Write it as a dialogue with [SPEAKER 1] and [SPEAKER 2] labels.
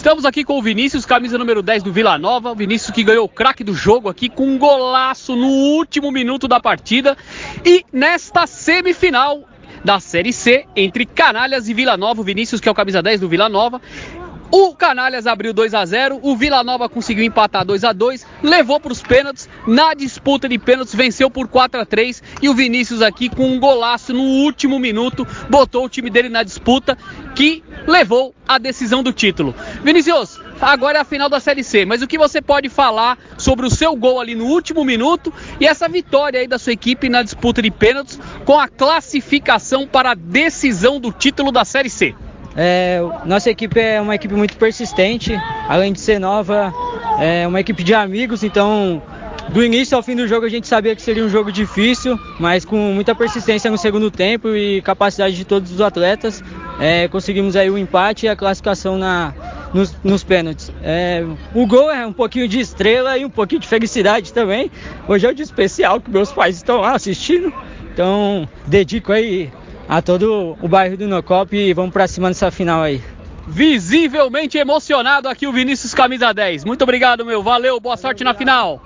[SPEAKER 1] Estamos aqui com o Vinícius, camisa número 10 do Vila Nova. O Vinícius que ganhou o craque do jogo aqui com um golaço no último minuto da partida. E nesta semifinal da Série C entre Canalhas e Vila Nova, o Vinícius que é o camisa 10 do Vila Nova. O Canalhas abriu 2 a 0, o Vila Nova conseguiu empatar 2 a 2, levou para os pênaltis, na disputa de pênaltis venceu por 4 a 3 e o Vinícius aqui com um golaço no último minuto botou o time dele na disputa que levou a decisão do título. Vinícius, agora é a final da Série C, mas o que você pode falar sobre o seu gol ali no último minuto e essa vitória aí da sua equipe na disputa de pênaltis com a classificação para a decisão do título da Série C?
[SPEAKER 2] É, nossa equipe é uma equipe muito persistente, além de ser nova, é uma equipe de amigos, então do início ao fim do jogo a gente sabia que seria um jogo difícil, mas com muita persistência no segundo tempo e capacidade de todos os atletas, é, conseguimos aí o empate e a classificação na, nos, nos pênaltis. É, o gol é um pouquinho de estrela e um pouquinho de felicidade também. Hoje é um dia especial que meus pais estão lá assistindo, então dedico aí a todo o bairro do Nocop e vamos para cima nessa final aí.
[SPEAKER 1] Visivelmente emocionado aqui o Vinícius Camisa 10. Muito obrigado, meu. Valeu, boa sorte na final.